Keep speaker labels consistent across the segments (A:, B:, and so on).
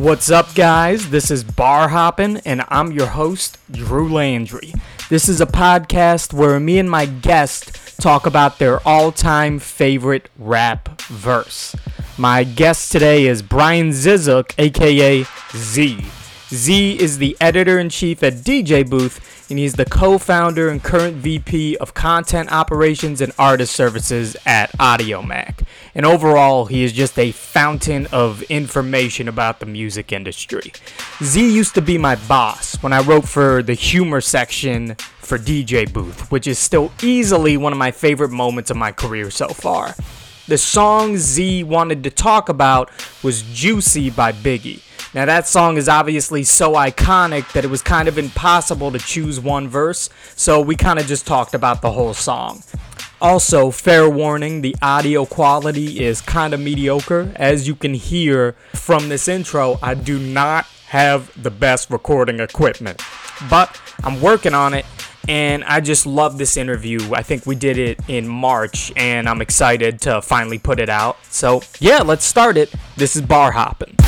A: What's up, guys? This is Bar Hoppin', and I'm your host, Drew Landry. This is a podcast where me and my guest talk about their all time favorite rap verse. My guest today is Brian Zisook, aka Z. Z is the editor in chief at DJ Booth, and he's the co founder and current VP of content operations and artist services at Audiomack. And overall, he is just a fountain of information about the music industry. Z used to be my boss when I wrote for the humor section for DJ Booth, which is still easily one of my favorite moments of my career so far. The song Z wanted to talk about was Juicy by Biggie. Now, that song is obviously so iconic that it was kind of impossible to choose one verse, so we kind of just talked about the whole song. Also, fair warning, the audio quality is kind of mediocre. As you can hear from this intro, I do not have the best recording equipment, but I'm working on it and I just love this interview. I think we did it in March, and I'm excited to finally put it out. So, yeah, let's start it. This is Bar Hoppin'.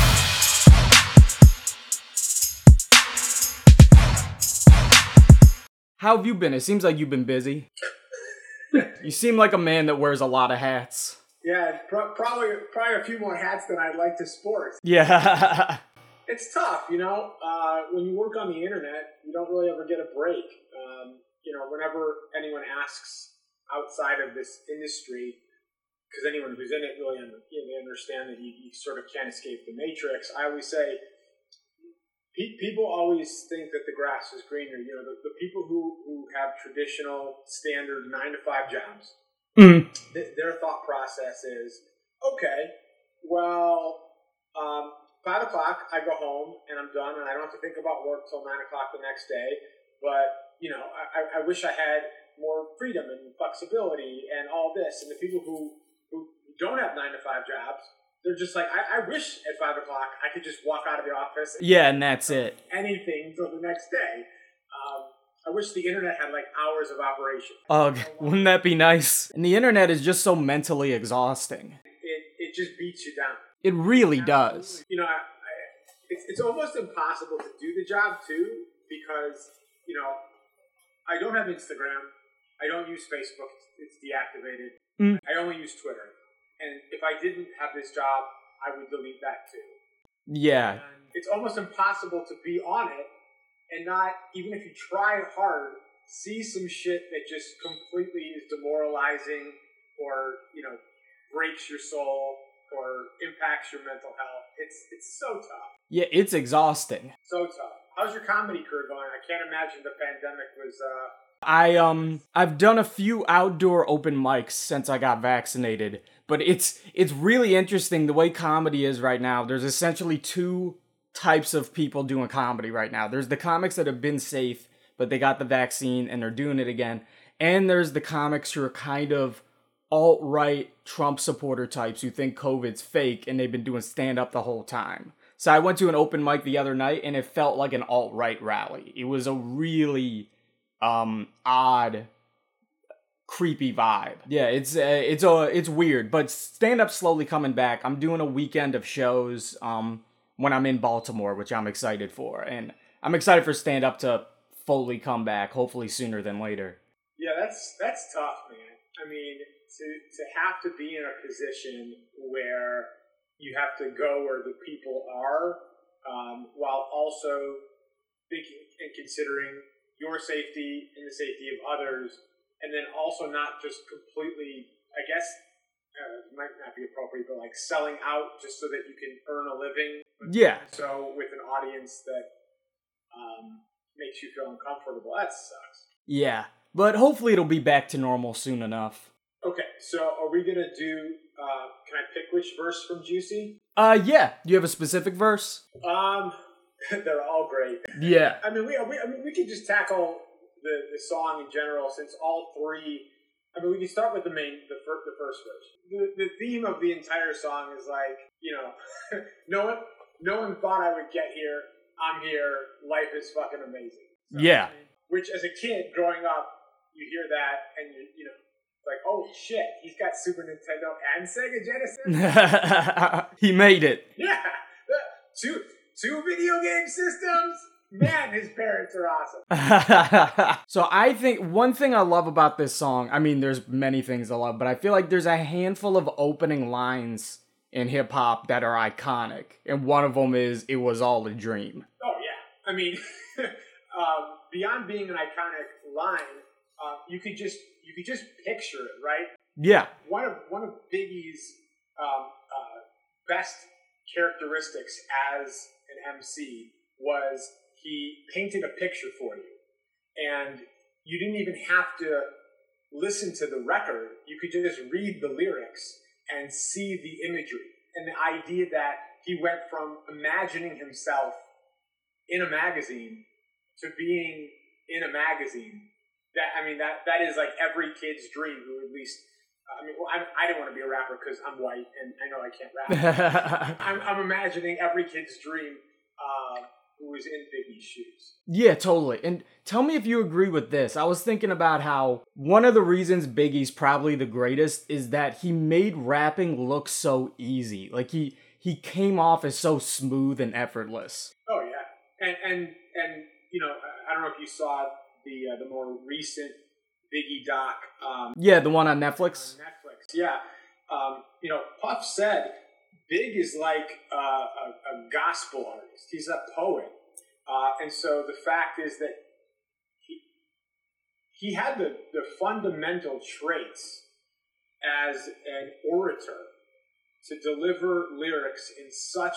A: How have you been? It seems like you've been busy. you seem like a man that wears a lot of hats.
B: Yeah, pro- probably probably a few more hats than I'd like to sport.
A: Yeah.
B: It's tough, you know. Uh, when you work on the internet, you don't really ever get a break. Um, you know, whenever anyone asks outside of this industry, because anyone who's in it really you know, they understand that you, you sort of can't escape the matrix. I always say, people always think that the grass is greener. You know, the, the people who, who have traditional standard nine to five jobs,
A: Mm.
B: th- their thought process is, okay, well, um, five o'clock, I go home and I'm done, and I don't have to think about work till nine o'clock the next day. But you know, I, I- I wish I had more freedom and flexibility and all this. And the people who who don't have nine to five jobs, they're just like, I, I wish at five o'clock I could just walk out of the office and
A: Yeah, and that's it.
B: anything till the next day. Um, I wish the internet had like hours of operation.
A: Ugh, wouldn't that be nice? And the internet is just so mentally exhausting.
B: It it just beats you down.
A: It really does.
B: You know, I, I, it's, it's almost impossible to do the job too because, you know, I don't have Instagram. I don't use Facebook. It's deactivated.
A: Mm.
B: I only use Twitter. I didn't have this job, I would delete that too.
A: Yeah,
B: And it's almost impossible to be on it and not, even if you try hard, see some shit that just completely is demoralizing or, you know, breaks your soul or impacts your mental health. It's it's so tough.
A: yeah, it's exhausting.
B: So tough. How's your comedy career going? I can't imagine the pandemic was uh
A: I um I've done a few outdoor open mics since I got vaccinated, but it's it's really interesting the way comedy is right now. There's essentially two types of people doing comedy right now. There's the comics that have been safe, but they got the vaccine and they're doing it again. And there's the comics who are kind of alt-right Trump supporter types who think COVID's fake and they've been doing stand up the whole time. So I went to an open mic the other night and it felt like an alt-right rally. It was a really um odd creepy vibe. Yeah, it's uh, it's uh, it's weird, but stand up slowly coming back. I'm doing a weekend of shows um when I'm in Baltimore, which I'm excited for. And I'm excited for stand up to fully come back, hopefully sooner than later.
B: Yeah, that's that's tough, man. I mean, to to have to be in a position where you have to go where the people are, um, while also thinking and considering your safety and the safety of others, and then also not just completely, I guess, uh, might not be appropriate, but like selling out just so that you can earn a living.
A: Yeah.
B: So with an audience that um, makes you feel uncomfortable, that sucks.
A: Yeah. But hopefully it'll be back to normal soon enough.
B: Okay, so are we gonna do? Uh, can I pick which verse from Juicy?
A: Uh yeah. Do you have a specific verse?
B: Um, they're all great.
A: Yeah.
B: I mean, we, we I mean we could just tackle the the song in general since all three. I mean, we can start with the main the first the first verse. The the theme of the entire song is like you know, no one no one thought I would get here. I'm here. Life is fucking amazing. So,
A: Yeah.
B: Which, as a kid growing up, you hear that and you you know it's like oh shit, he's got Super Nintendo and Sega Genesis.
A: he made it.
B: Yeah, two two video game systems. Man, his parents are awesome.
A: so I think one thing I love about this song, I mean, there's many things I love, but I feel like there's a handful of opening lines in hip hop that are iconic, and one of them is "It was all a dream."
B: Oh yeah, I mean, um, beyond being an iconic line, uh, you could just you could just picture it, right?
A: Yeah.
B: One of one of Biggie's um, uh, best characteristics as an MC was he painted a picture for you, and you didn't even have to listen to the record. You could just read the lyrics and see the imagery and the idea that he went from imagining himself in a magazine to being in a magazine. That I mean, that that is like every kid's dream who at least. I mean, well, I, I didn't want to be a rapper because I'm white and I know I can't rap. I'm, I'm imagining every kid's dream uh, who was in Biggie's shoes.
A: Yeah, totally. And tell me if you agree with this. I was thinking about how one of the reasons Biggie's probably the greatest is that he made rapping look so easy. Like he he came off as so smooth and effortless.
B: Oh yeah, and and and you know, I don't know if you saw the uh, the more recent Biggie doc. Um,
A: yeah, the one on Netflix.
B: On Netflix, yeah. Um, you know, Puff said Big is like uh, a, a, gospel artist. He's a poet, uh, and so the fact is that he he had the the fundamental traits as an orator to deliver lyrics in such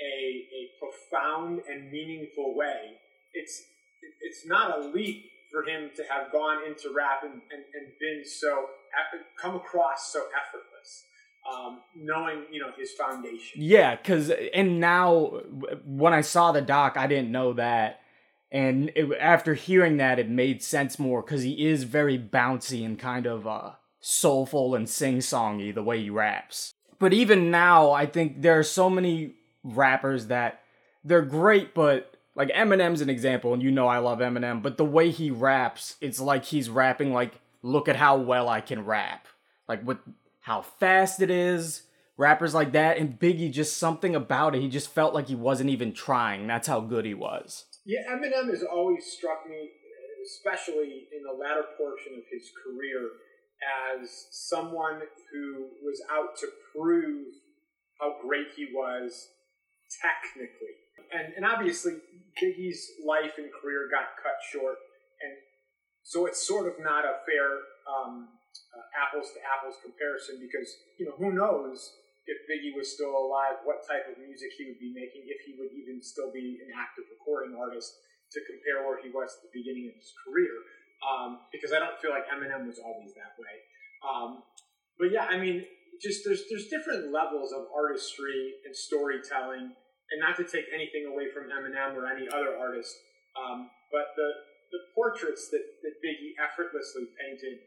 B: a, a profound and meaningful way. It's it's not a leap for him to have gone into rap and, and, and been so come across so effortless um, knowing you know his foundation.
A: Yeah because and now when i saw the doc i didn't know that. And it, after hearing that it made sense more because he is very bouncy and kind of uh, soulful and sing-songy the way he raps. But even now i think there are so many rappers that they're great but like Eminem's an example, and you know I love Eminem, but the way he raps, it's like he's rapping like, look at how well I can rap. Like with how fast it is, rappers like that, and Biggie just something about it. He just felt like he wasn't even trying. That's how good he was.
B: Yeah, Eminem has always struck me, especially in the latter portion of his career, as someone who was out to prove how great he was technically and and obviously Biggie's life and career got cut short, and so it's sort of not a fair um, uh, apples to apples comparison because you know who knows if Biggie was still alive, what type of music he would be making, if he would even still be an active recording artist to compare where he was at the beginning of his career. Um, because I don't feel like Eminem was always that way. Um, but yeah, I mean, just there's there's different levels of artistry and storytelling and not to take anything away from Eminem or any other artist, um, but the the portraits that, that Biggie effortlessly painted,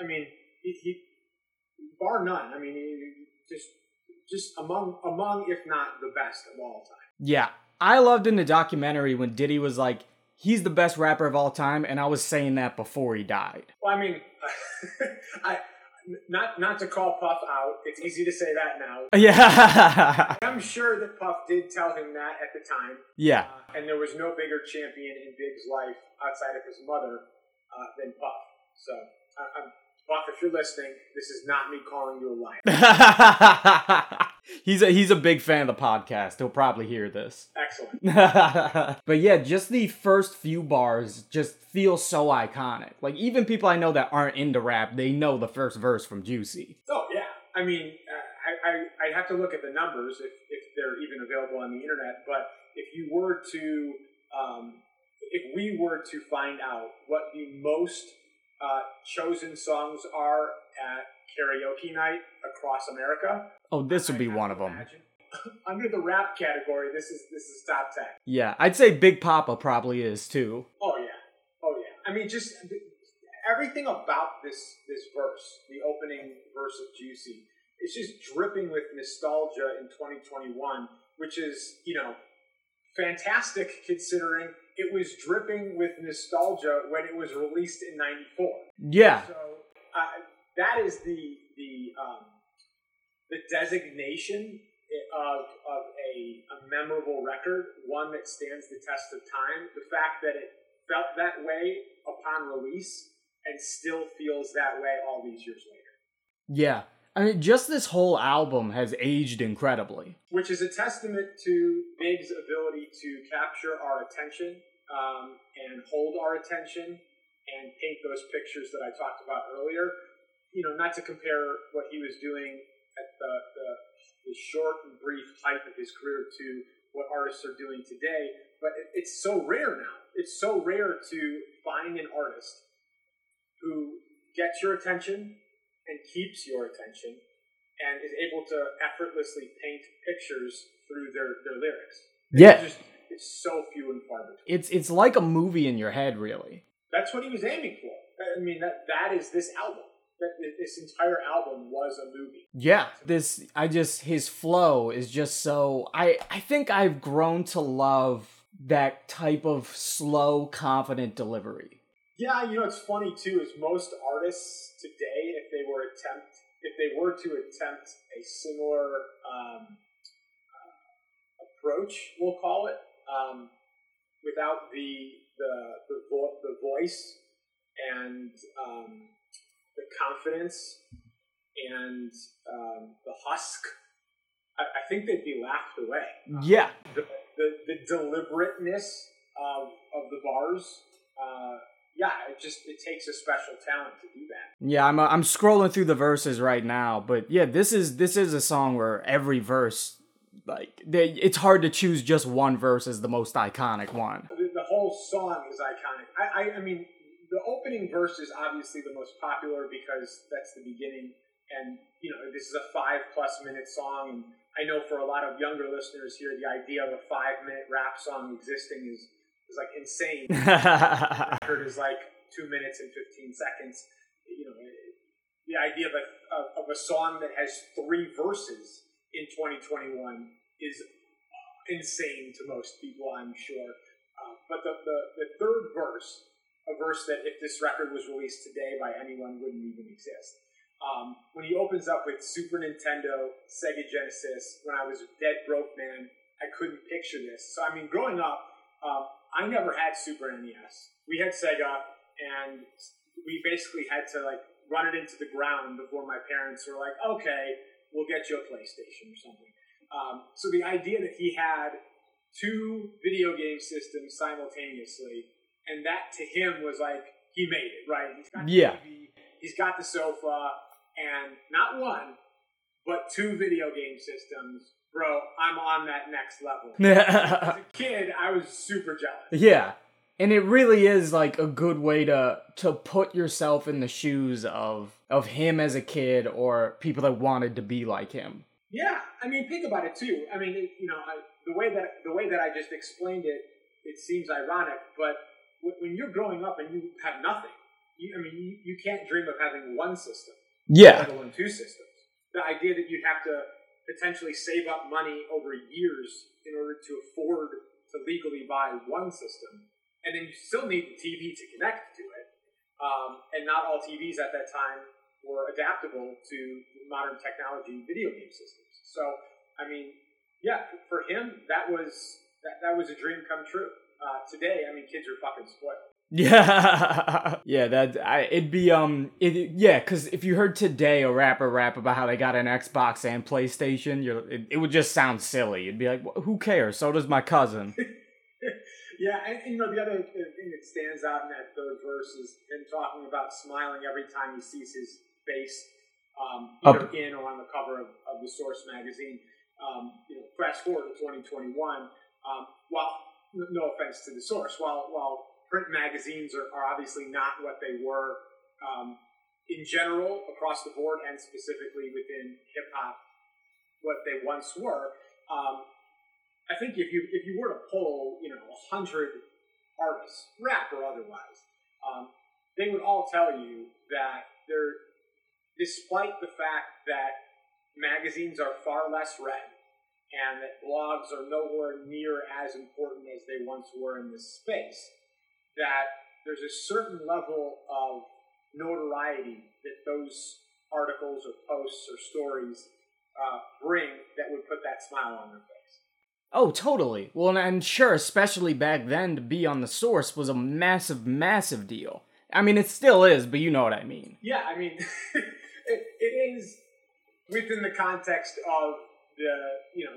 B: I mean, he, he bar none. I mean, he, just just among among if not the best of all time.
A: Yeah, I loved in the documentary when Diddy was like, he's the best rapper of all time, and I was saying that before he died.
B: Well, I mean, I not not to call Puff out. It's easy to say that now.
A: Yeah.
B: I'm sure that Puff did tell him that at the time.
A: Yeah.
B: Uh, and there was no bigger champion in Big's life outside of his mother uh, than Puff. So, I, I'm Puff, if you're listening, this is not me calling you a
A: liar. he's a he's a big fan of the podcast. He'll probably hear this.
B: Excellent.
A: but yeah, just the first few bars just feel so iconic. Like even people I know that aren't into rap, they know the first verse from Juicy.
B: Oh yeah, I mean, uh, I, I I'd have to look at the numbers if if they're even available on the internet. But if you were to um, if we were to find out what the most uh, chosen songs are at karaoke night across America.
A: Oh, this would be one of them.
B: Under the rap category, this is this is top ten.
A: Yeah, I'd say Big Poppa probably is too.
B: Oh yeah, oh yeah. I mean, just everything about this this verse, the opening verse of Juicy, it's just dripping with nostalgia in 2021, which is you know fantastic considering it was dripping with nostalgia when it was released in '94.
A: Yeah.
B: So uh, that is the the um, the designation of of a, a memorable record, one that stands the test of time. The fact that it felt that way upon release and still feels that way all these years later.
A: Yeah. I mean, just this whole album has aged incredibly.
B: Which is a testament to Big's ability to capture our attention um, and hold our attention and paint those pictures that I talked about earlier. You know, not to compare what he was doing at the, the, the short and brief height of his career to what artists are doing today, but it, it's so rare now. It's so rare to find an artist who gets your attention and keeps your attention and is able to effortlessly paint pictures through their, their lyrics.
A: Yeah.
B: It's, just, it's so few and far between.
A: It's it's like a movie in your head, really.
B: That's what he was aiming for. I mean, that that is this album. That this entire album was a movie.
A: Yeah, this I just his flow is just so I I think I've grown to love that type of slow, confident delivery.
B: Yeah, you know it's funny too is most artists today, if they were attempt if they were to attempt a similar um, uh, approach, we'll call it, um, without the the the, vo- the voice and um, the confidence and um, the husk, I, I, think they'd be laughed away.
A: Yeah,
B: the, the, the deliberateness of of the bars. Uh, yeah, it just it takes a special talent to do that.
A: Yeah, I'm uh, I'm scrolling through the verses right now, but yeah, this is this is a song where every verse like they, it's hard to choose just one verse as the most iconic one.
B: The, the whole song is iconic. I, I I mean the opening verse is obviously the most popular because that's the beginning and you know this is a 5 plus minute song and I know for a lot of younger listeners here the idea of a 5 minute rap song existing is is like insane. the record is like two minutes and fifteen seconds. You know, the idea of a of a song that has three verses in 2021 is insane to most people, I'm sure. Uh, but the, the the third verse, a verse that if this record was released today by anyone wouldn't even exist. Um, when he opens up with Super Nintendo, Sega Genesis, when I was a dead broke man, I couldn't picture this. So I mean, growing up, um, I never had Super NES. We had Sega, and we basically had to like run it into the ground before my parents were like, "Okay, we'll get you a PlayStation or something." Um, so the idea that he had two video game systems simultaneously, and that to him was like he made it right. He's got
A: yeah.
B: TV, he's got the sofa, and not one, but two video game systems bro, I'm on that next level. As a kid, I was super jealous.
A: Yeah. And it really is like a good way to to put yourself in the shoes of of him as a kid or people that wanted to be like him.
B: Yeah, I mean, think about it too. I mean, you know, I, the way that the way that I just explained it, it seems ironic, but when you're growing up and you have nothing, you, I mean, you, you can't dream of having one system,
A: yeah,
B: let alone two systems. The idea that you'd have to potentially save up money over years in order to afford to legally buy one system. And then you still need the TV to connect to it. Um, and not all TVs at that time were adaptable to modern technology video game systems. So, I mean, yeah, for him, that was that, that was a dream come true. Uh, today, I mean, kids are fucking spoiled.
A: Yeah, yeah, that I, it'd be um, it, yeah, because if you heard today a rapper rap about how they got an Xbox and PlayStation, you're it, it would just sound silly. It'd be like, who cares? So does my cousin.
B: yeah, and, and, you know the other thing that stands out in that third verse is him talking about smiling every time he sees his face, um, either Up. in or on the cover of, of the Source magazine. Um, you know, fast forward to 2021. Um, while no offense to the Source, while while print magazines are, are obviously not what they were um, in general across the board and specifically within hip hop, what they once were. Um, I think if you if you were to poll, you know, a hundred artists, rap or otherwise, um, they would all tell you that they're, despite the fact that magazines are far less read and that blogs are nowhere near as important as they once were in this space, that there's a certain level of notoriety that those articles or posts or stories uh, bring that would put that smile on their face.
A: Oh, totally. Well, and I'm sure, especially back then, to be on the source was a massive, massive deal. I mean, it still is, but you know what I mean.
B: Yeah, I mean, it, it is within the context of the you know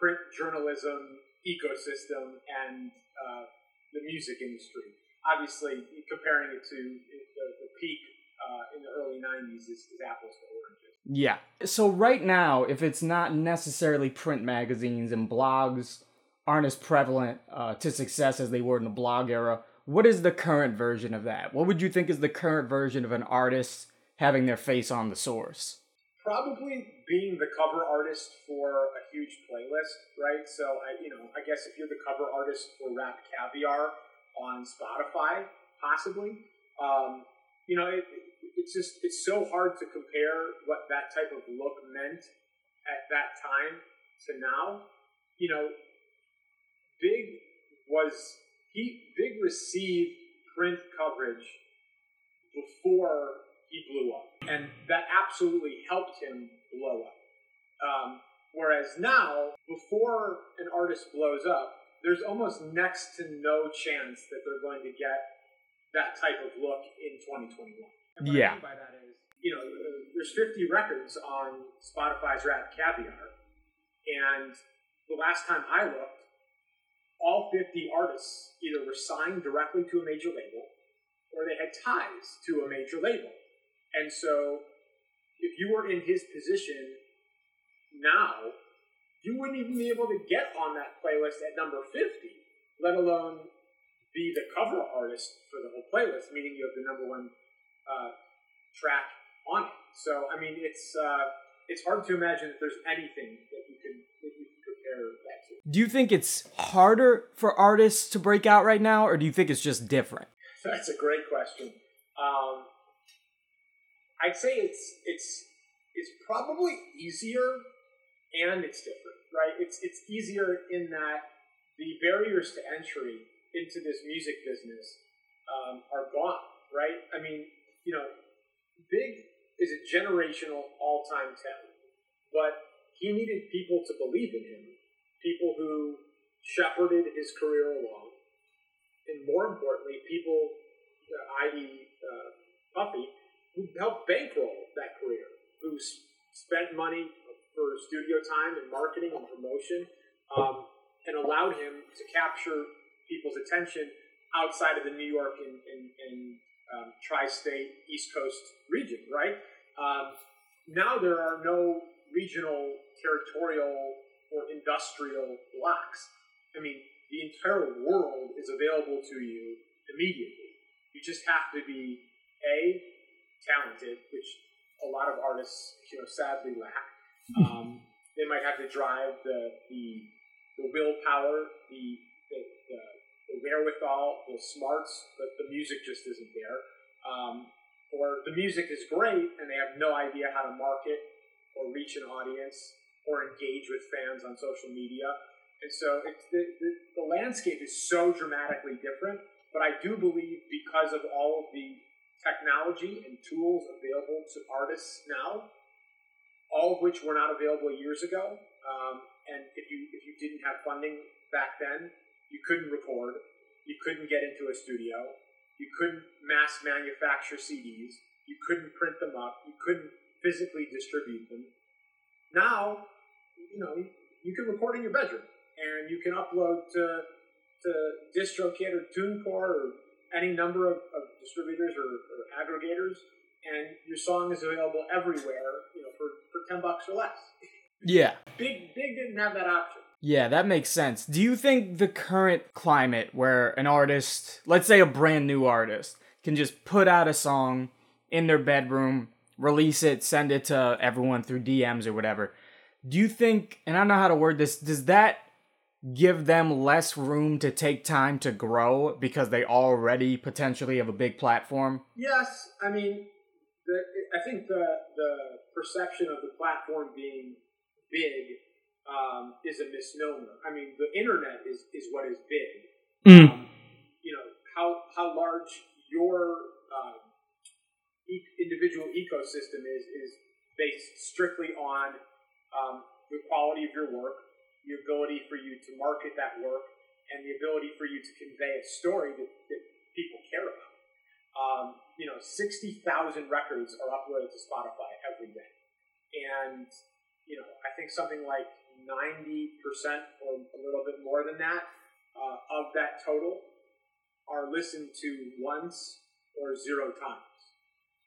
B: print journalism ecosystem and uh, the music industry. Obviously, comparing it to the, the peak uh, in the early '90s is, is apples to oranges.
A: Yeah. So right now, if it's not necessarily print magazines and blogs aren't as prevalent uh, to success as they were in the blog era, what is the current version of that? What would you think is the current version of an artist having their face on the source?
B: Probably being the cover artist for a huge playlist, right? So I, you know, I guess if you're the cover artist for Rap Caviar on Spotify, possibly, um, you know, it, it's just it's so hard to compare what that type of look meant at that time to now. You know, Big was he Big received print coverage before he blew up, and that absolutely helped him blow up. Um, whereas now, before an artist blows up, there's almost next to no chance that they're going to get that type of look in 2021. And what
A: Yeah.
B: I mean by that is, you know, there's 50 records on Spotify's Rap Caviar, and the last time I looked, all 50 artists either were signed directly to a major label or they had ties to a major label. And so, if you were in his position now, you wouldn't even be able to get on that playlist at number 50, let alone be the cover artist for the whole playlist, meaning you have the number one uh, track on it. So, I mean, it's uh, it's hard to imagine that there's anything that you can that you can compare that to.
A: Do you think it's harder for artists to break out right now, or do you think it's just different?
B: That's a great question. Um, I'd say it's it's it's probably easier and it's different, right? It's it's easier in that the barriers to entry into this music business um, are gone, right? I mean, you know, Big is a generational all-time talent, but he needed people to believe in him, people who shepherded his career along, and more importantly, people, i.e., uh, Puffy, who helped bankroll that career, who spent money for studio time and marketing and promotion, um, and allowed him to capture people's attention outside of the New York and, and, and um, tri-state East Coast region, right? Um, now there are no regional, territorial, or industrial blocks. I mean, the entire world is available to you immediately. You just have to be a talented, which a lot of artists, you know, sadly lack. Um, they might have to drive the the, the willpower, the the, the the wherewithal, the smarts, but the music just isn't there. Um, or the music is great and they have no idea how to market or reach an audience or engage with fans on social media. And so it's the, the, the landscape is so dramatically different. But I do believe because of all of the technology and tools available to artists now, all of which were not available years ago. Um, and if you if you didn't have funding back then, you couldn't record, you couldn't get into a studio, you couldn't mass manufacture CDs, you couldn't print them up, you couldn't physically distribute them. Now, you know, you, can record in your bedroom and you can upload to to DistroKid or TuneCore or any number of, of distributors or, or aggregators, and your song is available everywhere, you know, for, for ten bucks or less.
A: Yeah.
B: Big Big didn't have that option.
A: Yeah, that makes sense. Do you think the current climate where an artist, let's say a brand new artist, can just put out a song in their bedroom, release it, send it to everyone through DMs or whatever, do you think, and I don't know how to word this, does that give them less room to take time to grow because they already potentially have a big platform?
B: Yes, I mean, the, I think the the perception of the platform being big um, is a misnomer. I mean, the internet is is what is big. Um, you know how how large your um, e- individual ecosystem is is based strictly on um, the quality of your work, the ability for you to market that work, and the ability for you to convey a story that, that people care about. Um, you know, 60,000 records are uploaded to Spotify every day. And, you know, I think something like 90% or a little bit more than that uh, of that total are listened to once or zero times.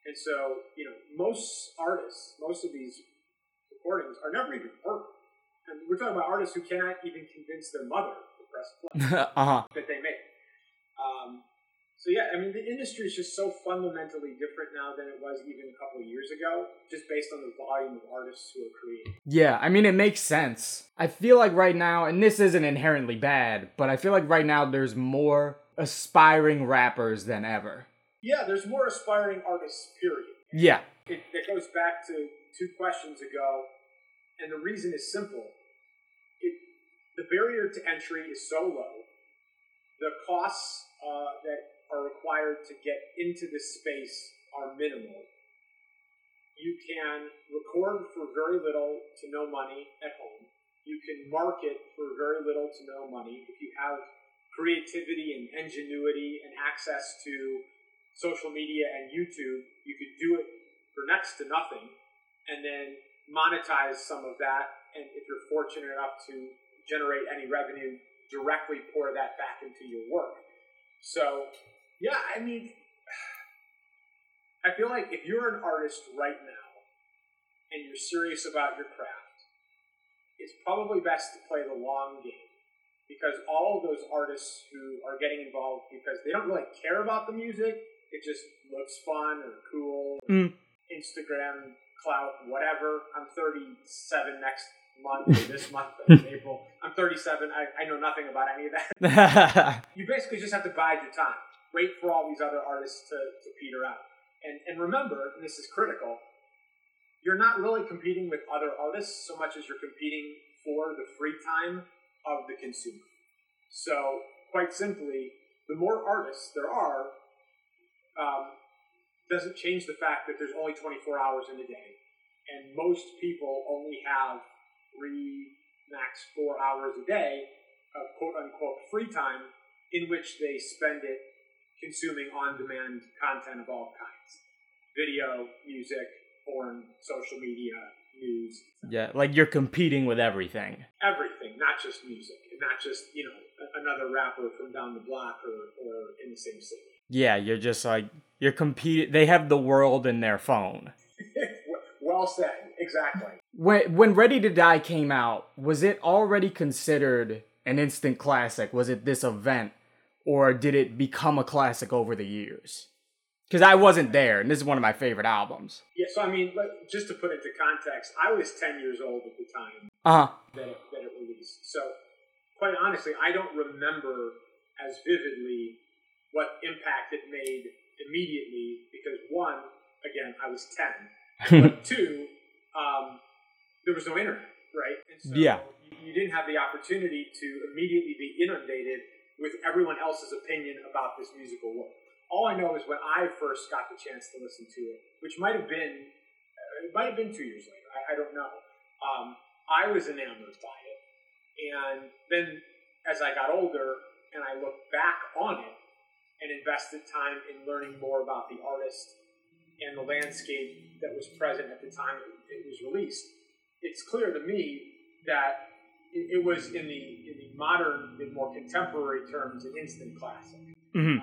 B: And so, you know, most artists, most of these recordings are never even heard. And we're talking about artists who cannot even convince their mother to press play
A: uh-huh.
B: that they make. Um, so yeah, I mean, the industry is just so fundamentally different now than it was even a couple years ago, just based on the volume of artists who are creating.
A: Yeah, I mean, it makes sense. I feel like right now, and this isn't inherently bad, but I feel like right now there's more aspiring rappers than ever.
B: Yeah, there's more aspiring artists, period.
A: Yeah.
B: It, it goes back to two questions ago, and the reason is simple. The barrier to entry is so low, the costs uh, that are required to get into this space are minimal. You can record for very little to no money at home. You can market for very little to no money. If you have creativity and ingenuity and access to social media and YouTube, you could do it for next to nothing and then monetize some of that. And if you're fortunate enough to generate any revenue, directly pour that back into your work. So, yeah, I mean, I feel like if you're an artist right now and you're serious about your craft, it's probably best to play the long game because all of those artists who are getting involved because they don't really care about the music, it just looks fun or cool.
A: Mm.
B: Instagram clout, whatever. I'm 37 next month, or this month, in April. I'm 37. I, I know nothing about any of that. you basically just have to bide your time. Wait for all these other artists to, to peter out. And, and remember, and this is critical, you're not really competing with other artists so much as you're competing for the free time of the consumer. So, quite simply, the more artists there are, um, doesn't change the fact that there's only 24 hours in a day. And most people only have three, max four hours a day of quote unquote free time in which they spend it consuming on demand content of all kinds video, music, porn, social media, news.
A: yeah, like you're competing with everything.
B: Everything, not just music, and not just, you know, another rapper from down the block or, or in the same city.
A: Yeah, you're just like you're competing. They have the world in their phone.
B: well said, exactly.
A: When when Ready to Die came out, was it already considered an instant classic? Was it this event, or did it become a classic over the years? Because I wasn't there, and this is one of my favorite albums.
B: Yeah, so I mean, just to put it into context, I was 10 years old at the time
A: Uh huh.
B: that it, that it released. So, quite honestly, I don't remember as vividly what impact it made immediately because, one, again, I was 10. But two, um, there was no internet, right? And so
A: Yeah.
B: You, you didn't have the opportunity to immediately be inundated with everyone else's opinion about this musical work. All I know is when I first got the chance to listen to it, which might have been, uh, it might have been two years later. I, I don't know. Um, I was enamored by it, and then as I got older and I looked back on it and invested time in learning more about the artist and the landscape that was present at the time it was released, it's clear to me that it, it was in the in the modern, in more contemporary terms, an instant classic.
A: hmm
B: Um,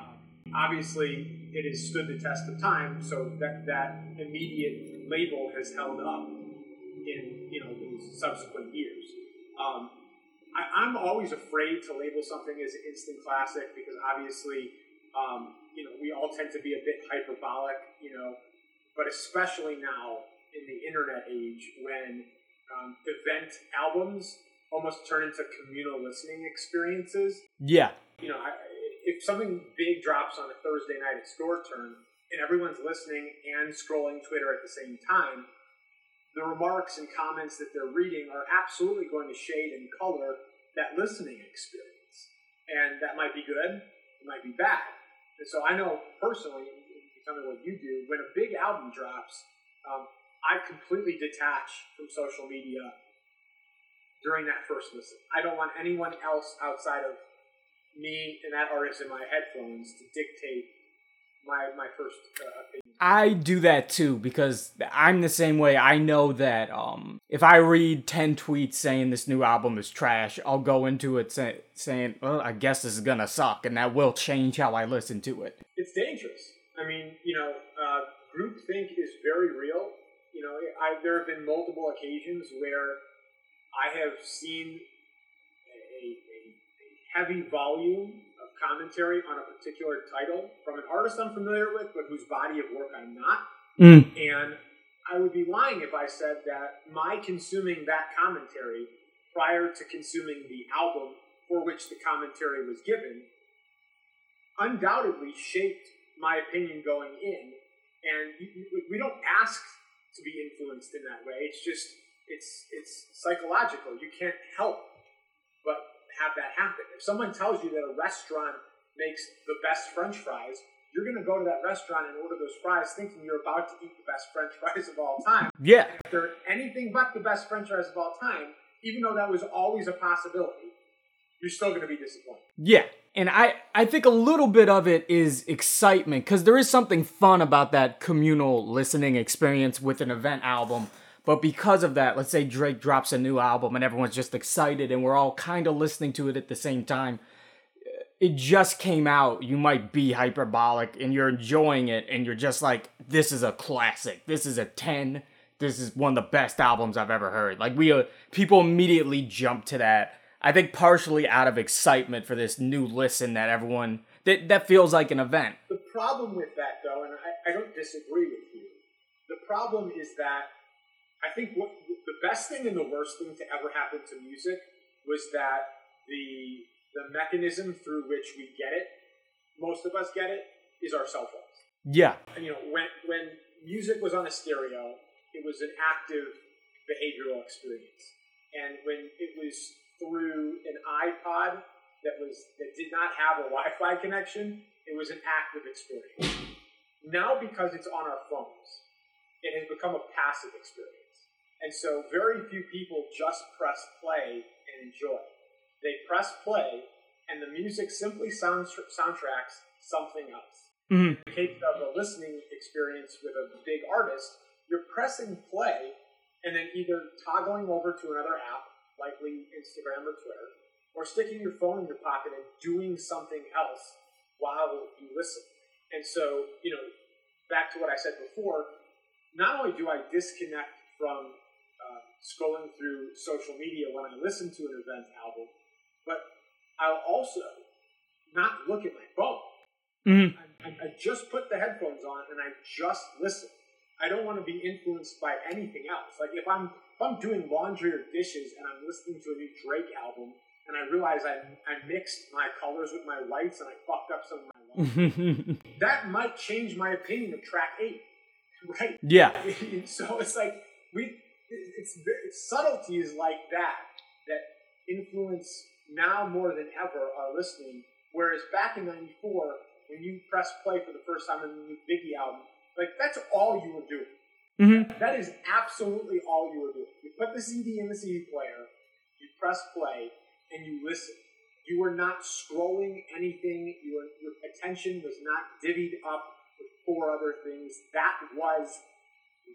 B: obviously, it has stood the test of time, so that that immediate label has held up in you know subsequent years. Um, I, I'm always afraid to label something as an instant classic because obviously, um, you know, we all tend to be a bit hyperbolic, you know, but especially now in the internet age when um, event albums almost turn into communal listening experiences
A: Yeah.
B: you know, I, if something big drops on a Thursday night at store turn and everyone's listening and scrolling Twitter at the same time, the remarks and comments that they're reading are absolutely going to shade and color that listening experience. And that might be good, it might be bad. And so I know personally, you tell me what you do, when a big album drops, um, I completely detach from social media during that first listen. I don't want anyone else outside of me and that artist in my headphones to dictate my my first uh, opinion.
A: I do that too because I'm the same way. I know that um, if I read 10 tweets saying this new album is trash, I'll go into it say, saying, well, I guess this is gonna suck, and that will change how I listen to it.
B: It's dangerous. I mean, you know, uh, groupthink is very real. You know, I, there have been multiple occasions where I have seen a, a, a heavy volume commentary on a particular title from an artist I'm familiar with, but whose body of work I'm not.
A: Mm.
B: And I would be lying if I said that my consuming that commentary prior to consuming the album for which the commentary was given undoubtedly shaped my opinion going in. And we don't ask to be influenced in that way. It's just it's it's psychological. You can't help but have that happen. If someone tells you that a restaurant makes the best French fries, you're going to go to that restaurant and order those fries thinking you're about to eat the best French fries of all time.
A: Yeah.
B: If they're anything but the best French fries of all time, even though that was always a possibility, you're still going to be disappointed.
A: Yeah. And I, I think a little bit of it is excitement because there is something fun about that communal listening experience with an event album but because of that, let's say Drake drops a new album and everyone's just excited and we're all kind of listening to it at the same time. It just came out. You might be hyperbolic and you're enjoying it and you're just like, this is a classic. This is a 10. This is one of the best albums I've ever heard. Like, we, uh, people immediately jump to that. I think partially out of excitement for this new listen that everyone, that, that feels like an event.
B: The problem with that, though, and I, I don't disagree with you, the problem is that I think what, the best thing and the worst thing to ever happen to music was that the the mechanism through which we get it, most of us get it, is our cell phones.
A: Yeah.
B: And, you know, when when music was on a stereo, it was an active behavioral experience, and when it was through an iPod that was that did not have a Wi-Fi connection, it was an active experience. Now, because it's on our phones, it has become a passive experience. And so very few people just press play and enjoy. They press play, and the music simply sounds soundtracks something else.
A: Mm-hmm.
B: In the case of a listening experience with a big artist, you're pressing play and then either toggling over to another app, likely Instagram or Twitter, or sticking your phone in your pocket and doing something else while you listen. And so, you know, back to what I said before, not only do I disconnect from scrolling through social media when I listen to an event album, but I'll also not look at my phone.
A: Mm-hmm.
B: I, I, just put the headphones on and I just listen. I don't want to be influenced by anything else. Like if I'm if I'm doing laundry or dishes and I'm listening to a new Drake album and I realize I I mixed my colors with my whites and I fucked up some of my whites, that might change my opinion of track eight. Right?
A: Yeah.
B: so it's like we it's, it's subtleties like that that influence now more than ever our listening. Whereas back in '94, when you press play for the first time on the new Biggie album, like that's all you were doing.
A: Mm-hmm.
B: That is absolutely all you were doing. You put the CD in the CD player, you press play, and you listen. You were not scrolling anything. Your, your attention was not divvied up four other things. That was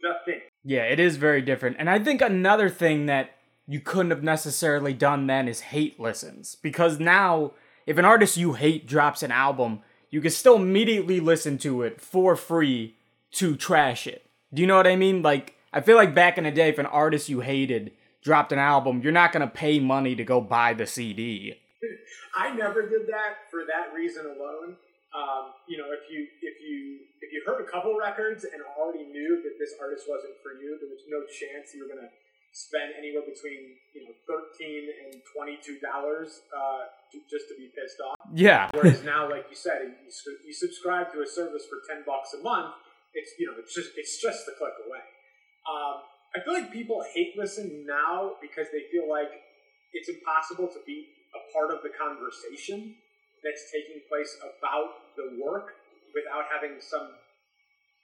B: the thing.
A: Yeah, it is very different. And I think another thing that you couldn't have necessarily done then is hate listens. Because now, if an artist you hate drops an album, you can still immediately listen to it for free to trash it. Do you know what I mean? Like, I feel like back in the day, if an artist you hated dropped an album, you're not going to pay money to go buy the CD.
B: I never did that for that reason alone. Um, you know, if you if you if you heard a couple records and already knew that this artist wasn't for you, there was no chance you were going to spend anywhere between you know thirteen and twenty two dollars uh, just to be pissed off.
A: Yeah.
B: Whereas now, like you said, you, you subscribe to a service for ten bucks a month. It's you know it's just it's just a click away. Um, I feel like people hate listen now because they feel like it's impossible to be a part of the conversation that's taking place about the work without having some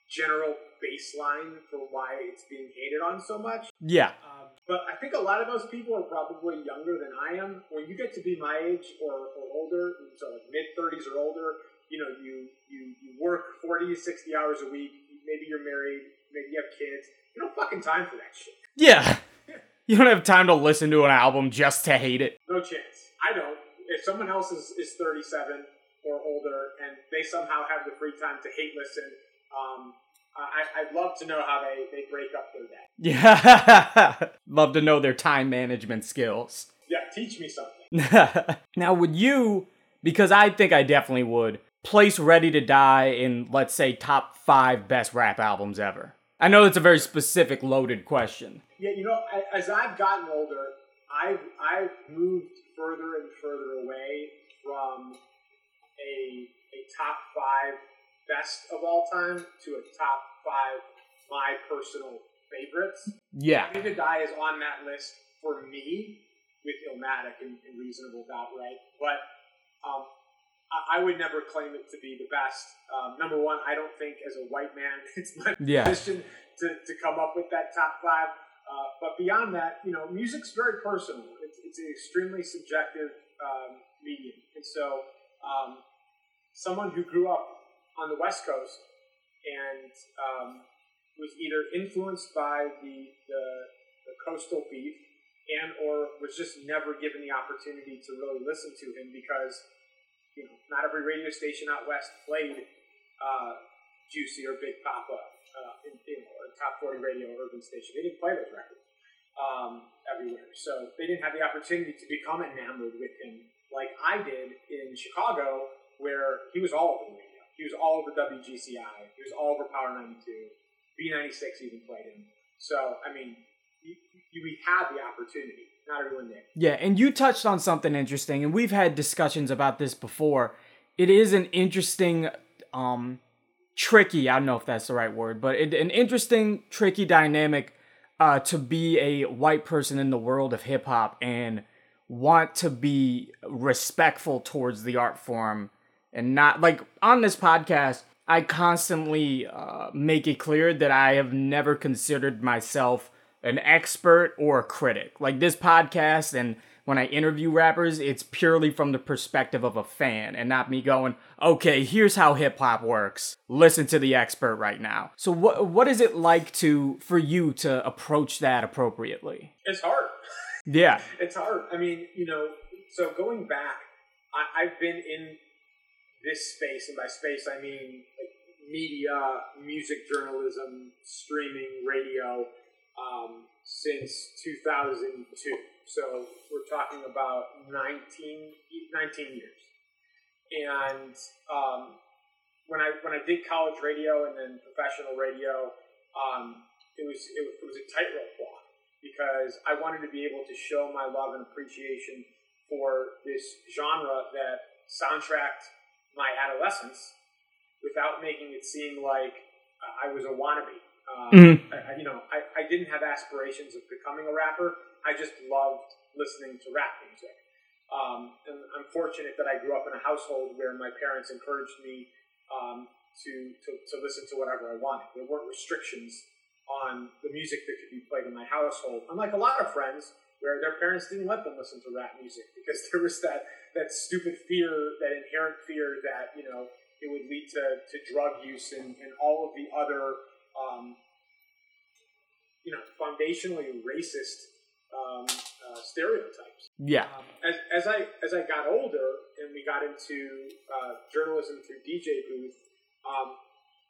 B: general baseline for why it's being hated on so much.
A: Yeah.
B: Um, But I think a lot of those people are probably younger than I am. When you get to be my age or, or older, so like mid 30s or older, you know, you, you, you work 40 to 60 hours a week. Maybe you're married. Maybe you have kids. You don't fucking time for that shit.
A: Yeah. You don't have time to listen to an album just to hate it.
B: No chance. I don't. If someone else is, is 37 or older and they somehow have the free time to hate listen, um, I, I'd love to know how they, they break up their day.
A: Yeah. Love to know their time management skills.
B: Yeah, teach me something.
A: now, would you, because I think I definitely would, place Ready to Die in, let's say, top five best rap albums ever? I know that's a very specific, loaded question.
B: Yeah, you know, I, as I've gotten older, I've, I've moved further and further away from a, a top five best of all time to a top five my personal favorites.
A: Yeah.
B: Ready to Die is on that list for me with Illmatic and, and Reasonable Doubt, right? But um, I, I, would never claim it to be the best. Um, number one, I don't think as a white man it's my yeah. mission to, to come up with that top five. Uh, but beyond that, you know, music's very personal. It's, it's an extremely subjective um, medium. And so um, someone who grew up on the West Coast and um, was either influenced by the, the, the coastal beef and or was just never given the opportunity to really listen to him because you know not every radio station out west played uh, Juicy or Big Poppa, uh, in, you know, or top forty radio urban station. They didn't play those records um, everywhere, so they didn't have the opportunity to become enamored with him like I did in Chicago, where he was all over the radio. He was all over WGCI. He was all over Power 92. B96 even played him. So, I mean, we had the opportunity. Not everyone did.
A: Yeah, and you touched on something interesting, and we've had discussions about this before. It is an interesting, um, tricky, I don't know if that's the right word, but it, an interesting, tricky dynamic uh, to be a white person in the world of hip hop and want to be respectful towards the art form and not like on this podcast i constantly uh, make it clear that i have never considered myself an expert or a critic. Like this podcast and when i interview rappers it's purely from the perspective of a fan and not me going okay here's how hip-hop works. Listen to the expert right now. So what what is it like to for you to approach that appropriately?
B: It's hard.
A: Yeah.
B: It's hard. I mean you know so going back I, i've been in this space, and by space I mean like media, music journalism, streaming, radio, um, since 2002. So we're talking about 19, 19 years. And um, when I when I did college radio and then professional radio, um, it was it, it was a tightrope walk because I wanted to be able to show my love and appreciation for this genre that soundtracked my adolescence without making it seem like I was a wannabe. Um, mm-hmm. I, you know, I, I didn't have aspirations of becoming a rapper. I just loved listening to rap music. Um, and I'm fortunate that I grew up in a household where my parents encouraged me um, to, to, to listen to whatever I wanted. There weren't restrictions on the music that could be played in my household. Unlike a lot of friends where their parents didn't let them listen to rap music because there was that that stupid fear, that inherent fear that you know it would lead to, to drug use and, and all of the other um, you know foundationally racist um, uh, stereotypes.
A: Yeah.
B: Um, as, as I as I got older and we got into uh, journalism through DJ Booth, um,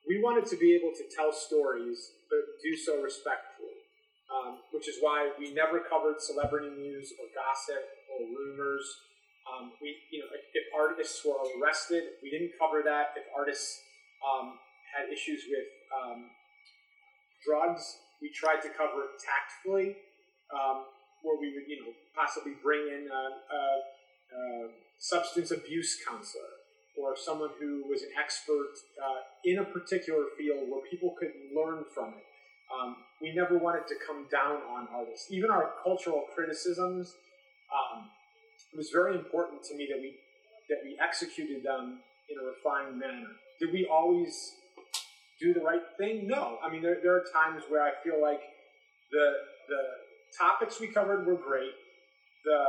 B: we wanted to be able to tell stories, but do so respectfully. Um, which is why we never covered celebrity news or gossip or rumors um, we, you know, if artists were arrested, we didn't cover that. If artists um, had issues with um, drugs, we tried to cover it tactfully, um, where we would, you know, possibly bring in a, a, a substance abuse counselor or someone who was an expert uh, in a particular field where people could learn from it. Um, we never wanted to come down on artists. Even our cultural criticisms, um, it was very important to me that we that we executed them in a refined manner. Did we always do the right thing? No. I mean, there, there are times where I feel like the the topics we covered were great. The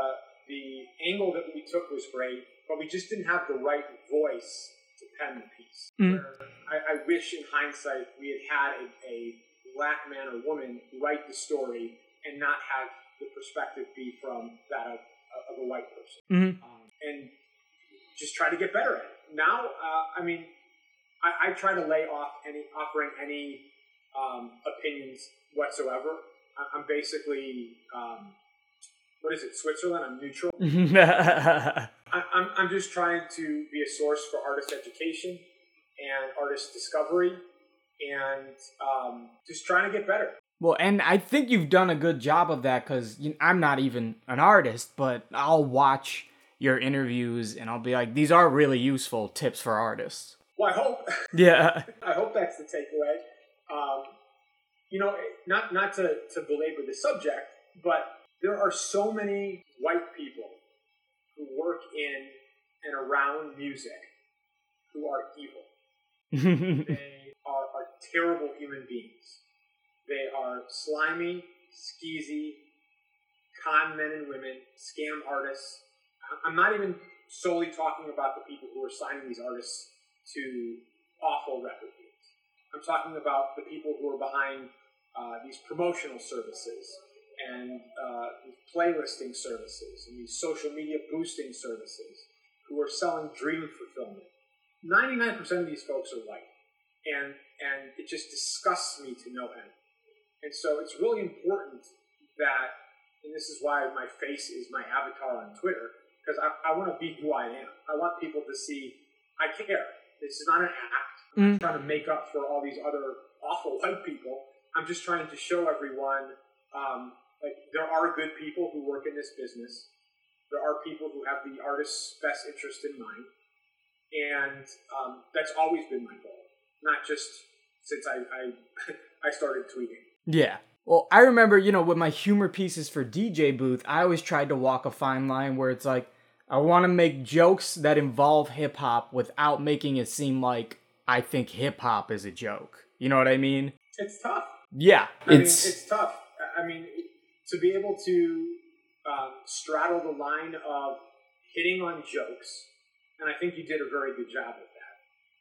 B: the angle that we took was great, but we just didn't have the right voice to pen the piece.
A: Mm.
B: I, I wish, in hindsight, we had had a, a black man or woman write the story and not have the perspective be from that of, of a white person,
A: Mhm.
B: um, and just try to get better at it. Now, uh, I mean, I, I try to lay off any offering any um, opinions whatsoever. I, I'm basically um, what is it, Switzerland? I'm neutral. I, I'm, I'm just trying to be a source for artist education and artist discovery and um, just trying to get better.
A: well, and I think you've done a good job of that because you I'm not even an artist, but I'll watch your interviews and I'll be like, these are really useful tips for artists.
B: Well, I hope
A: Yeah.
B: I hope that's the takeaway. Um, you know, not not to, to belabor the subject, but there are so many white people who work in and around music who are evil. They are, are terrible human beings. They are slimy, skeezy, con men and women, scam artists. I'm not even solely talking about the people who are signing these artists to awful deals. I'm talking about the people who are behind uh, these promotional services and uh, playlisting services and these social media boosting services who are selling dream fulfillment. 99% of these folks are white and and it just disgusts me to no end. And so it's really important that, and this is why my face is my avatar on Twitter, because I, I want to be who I am. I want people to see I care. This is not an act. I'm
A: Mm.
B: trying to make up for all these other awful white people. I'm just trying to show everyone um, like there are good people who work in this business. There are people who have the artist's best interest in mind, and um, that's always been my goal. Not just since I I, I started tweeting.
A: Yeah. Well, I remember, you know, with my humor pieces for DJ Booth, I always tried to walk a fine line where it's like, I want to make jokes that involve hip hop without making it seem like I think hip hop is a joke. You know what I mean?
B: It's tough.
A: Yeah.
B: I
A: It's,
B: mean, it's tough. I- mean, to be able to um, straddle the line of hitting on jokes, and I think you did a very good job of that.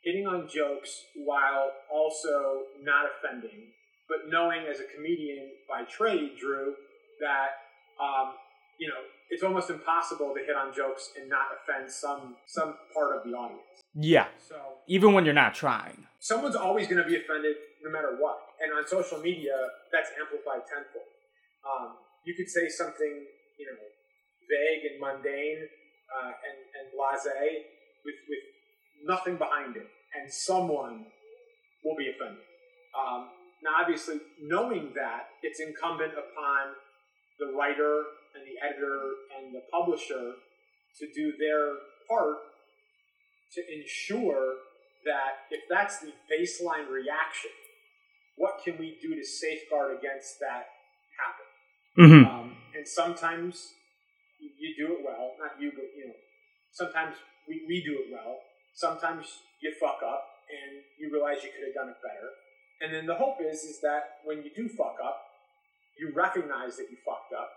B: Hitting on jokes while also not offending, but knowing as a comedian by trade, Drew, that um, you know it's almost impossible to hit on jokes and not offend some some part of the audience.
A: yeah.
B: So
A: Even when you're not trying.
B: someone's always going to be offended no matter what. And on social media, that's amplified tenfold. Um, you could say something, you know, vague and mundane uh, and, and blasé with, with nothing behind it, and someone will be offended. Um, now, obviously, knowing that, it's incumbent upon the writer and the editor and the publisher to do their part to ensure that if that's the baseline reaction, what can we do to safeguard against that happening?
A: Mm-hmm.
B: Um, and sometimes you, do it well, not you, but you know, sometimes we, we do it well. Sometimes you fuck up and you realize you could have done it better. And then the hope is is that when you do fuck up, you recognize that you fucked up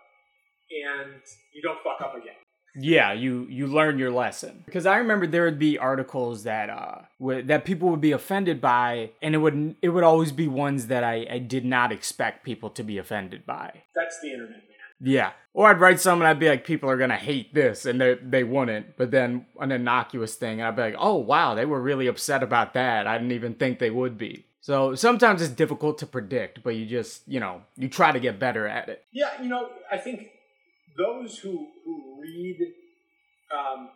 B: and you don't fuck up again.
A: Yeah, you you learn your lesson. Because I remember there would be articles that uh would, that people would be offended by, and it would it would always be ones that I, I did not expect people to be offended by.
B: That's the internet, man.
A: Yeah. Or I'd write something and I'd be like, people are gonna hate this, and they they wouldn't. But then an innocuous thing, and I'd be like, oh wow, they were really upset about that. I didn't even think they would be. So sometimes it's difficult to predict, but you just you know you try to get better at it.
B: Yeah, you know, I think those who who read um,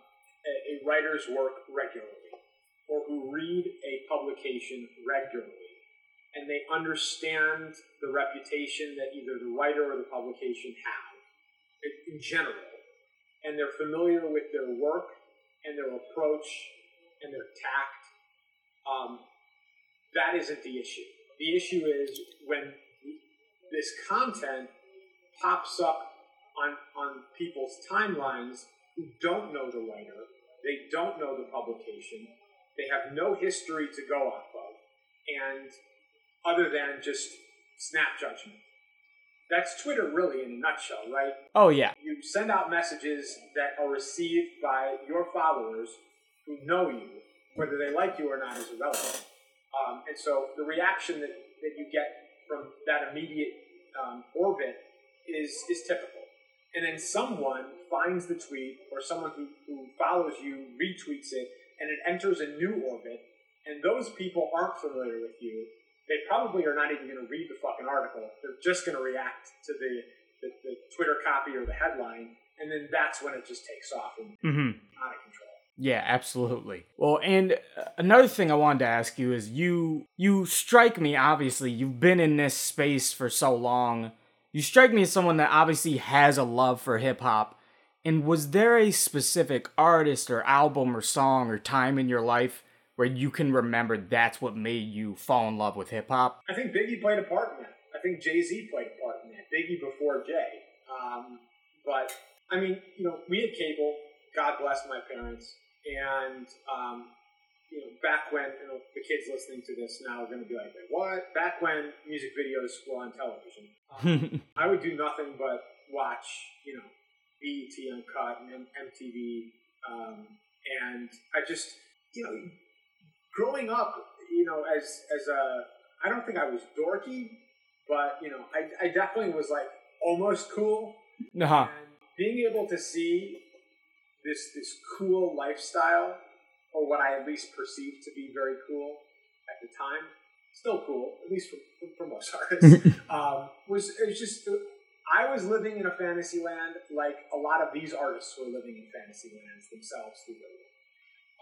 B: a, a writer's work regularly, or who read a publication regularly, and they understand the reputation that either the writer or the publication have in- general, and they're familiar with their work and their approach and their tact, um, that isn't the issue. The issue is when this content pops up on on people's timelines who don't know the writer, they don't know the publication, they have no history to go off of, and other than just snap judgment. that's Twitter really in a nutshell, right?
A: Oh yeah.
B: You send out messages that are received by your followers who know you, whether they like you or not is irrelevant. Um, and so the reaction that, that you get from that immediate um, orbit is is typical. And then someone finds the tweet, or someone who, who follows you retweets it, and it enters a new orbit. And those people aren't familiar with you. They probably are not even going to read the fucking article. They're just going to react to the, the, the, Twitter copy or the headline, and then that's when it just takes off and
A: mm-hmm.
B: out of control.
A: Yeah, absolutely. Well, and uh, another thing I wanted to ask you is you you strike me obviously you've been in this space for so long you strike me as someone that obviously has a love for hip hop. And was there a specific artist or album or song or time in your life where you can remember that's what made you fall in love with hip hop?
B: I think Biggie played a part in that. I think Jay Z played a part in that. Biggie before Jay. Um, but I mean, you know, we had cable. God bless my parents. And um, you know, back when you know, the kids listening to this now are going to be like, "What?" Back when music videos were on television, um, I would do nothing but watch, you know, BET Uncut and MTV, um, and I just, you know, growing up, you know, as as a, I don't think I was dorky, but you know, I, I definitely was like almost cool.
A: Uh-huh.
B: And being able to see this this cool lifestyle or what I at least perceived to be very cool at the time, still cool, at least for, for most artists, um, was it was just I was living in a fantasy land like a lot of these artists were living in fantasy lands themselves through their work.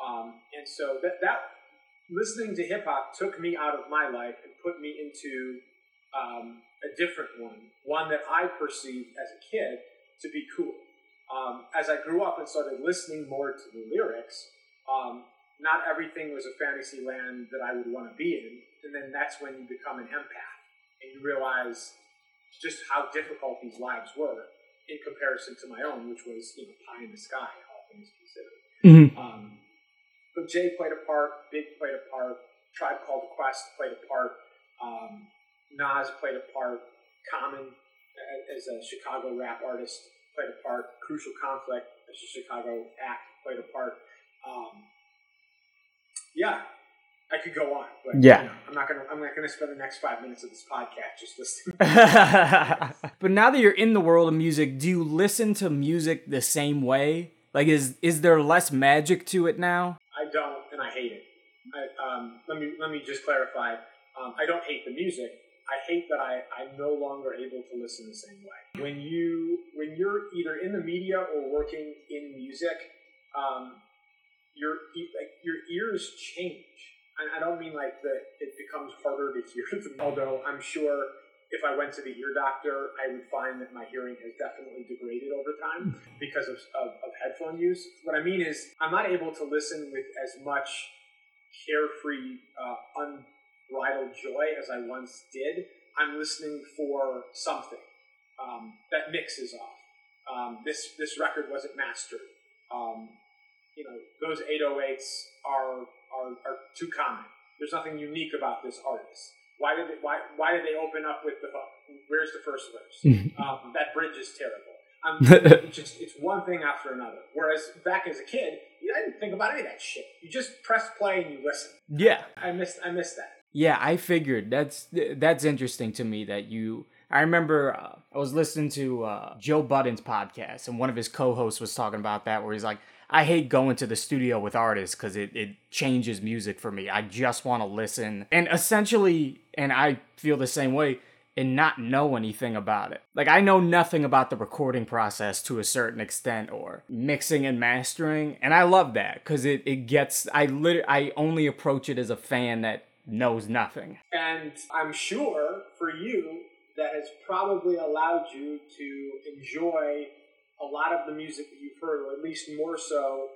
B: Um, and so that that listening to hip hop took me out of my life and put me into um, a different one, one that I perceived as a kid to be cool. Um, as I grew up and started listening more to the lyrics, um, not everything was a fantasy land that I would want to be in. And then that's when you become an empath and you realize just how difficult these lives were in comparison to my own, which was you know pie in the sky, all things considered.
A: Mm-hmm.
B: Um, but Jay played a part, Big played a part, Tribe Called Quest played a part, um, Nas played a part, Common as a Chicago rap artist played a part, Crucial Conflict as a Chicago act played a part. Um, yeah, I could go on, but
A: yeah,
B: you know, I'm not gonna. I'm not gonna spend the next five minutes of this podcast just listening.
A: but now that you're in the world of music, do you listen to music the same way? Like, is is there less magic to it now?
B: I don't, and I hate it. I, um, let me let me just clarify. Um, I don't hate the music. I hate that I, I'm no longer able to listen the same way. When you when you're either in the media or working in music, um, your like your ears change. And I don't mean like that it becomes harder to hear them. Although I'm sure if I went to the ear doctor, I would find that my hearing has definitely degraded over time because of, of, of headphone use. What I mean is, I'm not able to listen with as much carefree, uh, unbridled joy as I once did. I'm listening for something. Um, that mix is off. Um, this this record wasn't mastered. Um, you know, those 808s are, are, are too common. There's nothing unique about this artist. Why did they, why why did they open up with the where's the first verse? um, that bridge is terrible. Um, it's just it's one thing after another. Whereas back as a kid, you didn't think about any of that shit. You just press play and you listen.
A: Yeah,
B: I missed I missed that.
A: Yeah, I figured that's that's interesting to me that you. I remember uh, I was listening to uh, Joe Budden's podcast, and one of his co-hosts was talking about that, where he's like, I hate going to the studio with artists because it, it changes music for me. I just want to listen. And essentially, and I feel the same way, and not know anything about it. Like, I know nothing about the recording process to a certain extent or mixing and mastering. And I love that because it, it gets, I literally, I only approach it as a fan that knows nothing.
B: And I'm sure for you, that has probably allowed you to enjoy a lot of the music that you've heard, or at least more so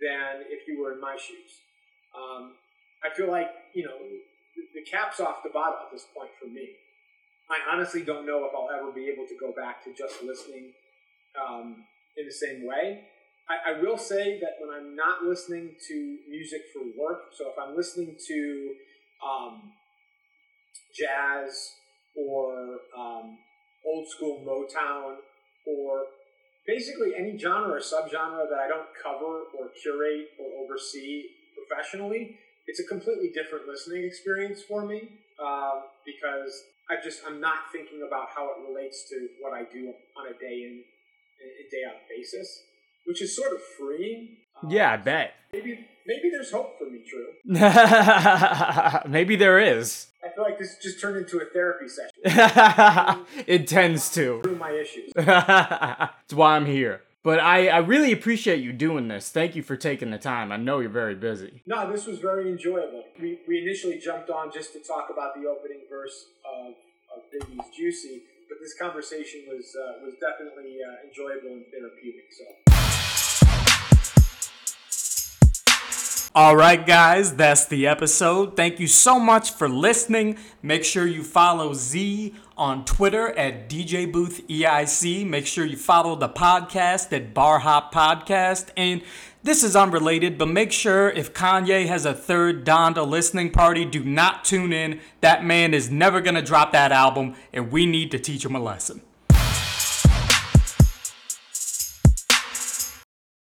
B: than if you were in my shoes. Um, I feel like, you know, the, cap's off the bottle at this point for me. I honestly don't know if I'll ever be able to go back to just listening um, in the same way. I, I, will say that when I'm not listening to music for work, so if I'm listening to um, jazz or um, old school Motown or basically any genre or subgenre that I don't cover or curate or oversee professionally, it's a completely different listening experience for me um, because I just I'm not thinking about how it relates to what I do on a day in, a day out basis, which is sort of freeing.
A: Um, yeah, I bet.
B: Maybe maybe there's hope for me, Drew.
A: maybe there is.
B: I feel like this just turned into a therapy session.
A: it tends to.
B: Through my issues.
A: That's why I'm here. But I, I really appreciate you doing this. Thank you for taking the time. I know you're very busy.
B: No, this was very enjoyable. We, we initially jumped on just to talk about the opening verse of, of Biggie's Juicy, but this conversation was uh, was definitely uh, enjoyable and therapeutic. So.
A: All right, guys, that's the episode. Thank you so much for listening. Make sure you follow Z on Twitter at DJ Booth EIC. Make sure you follow the podcast at Bar Hop Podcast. And this is unrelated, but make sure if Kanye has a third Donda listening party, do not tune in. That man is never going to drop that album, and we need to teach him a lesson.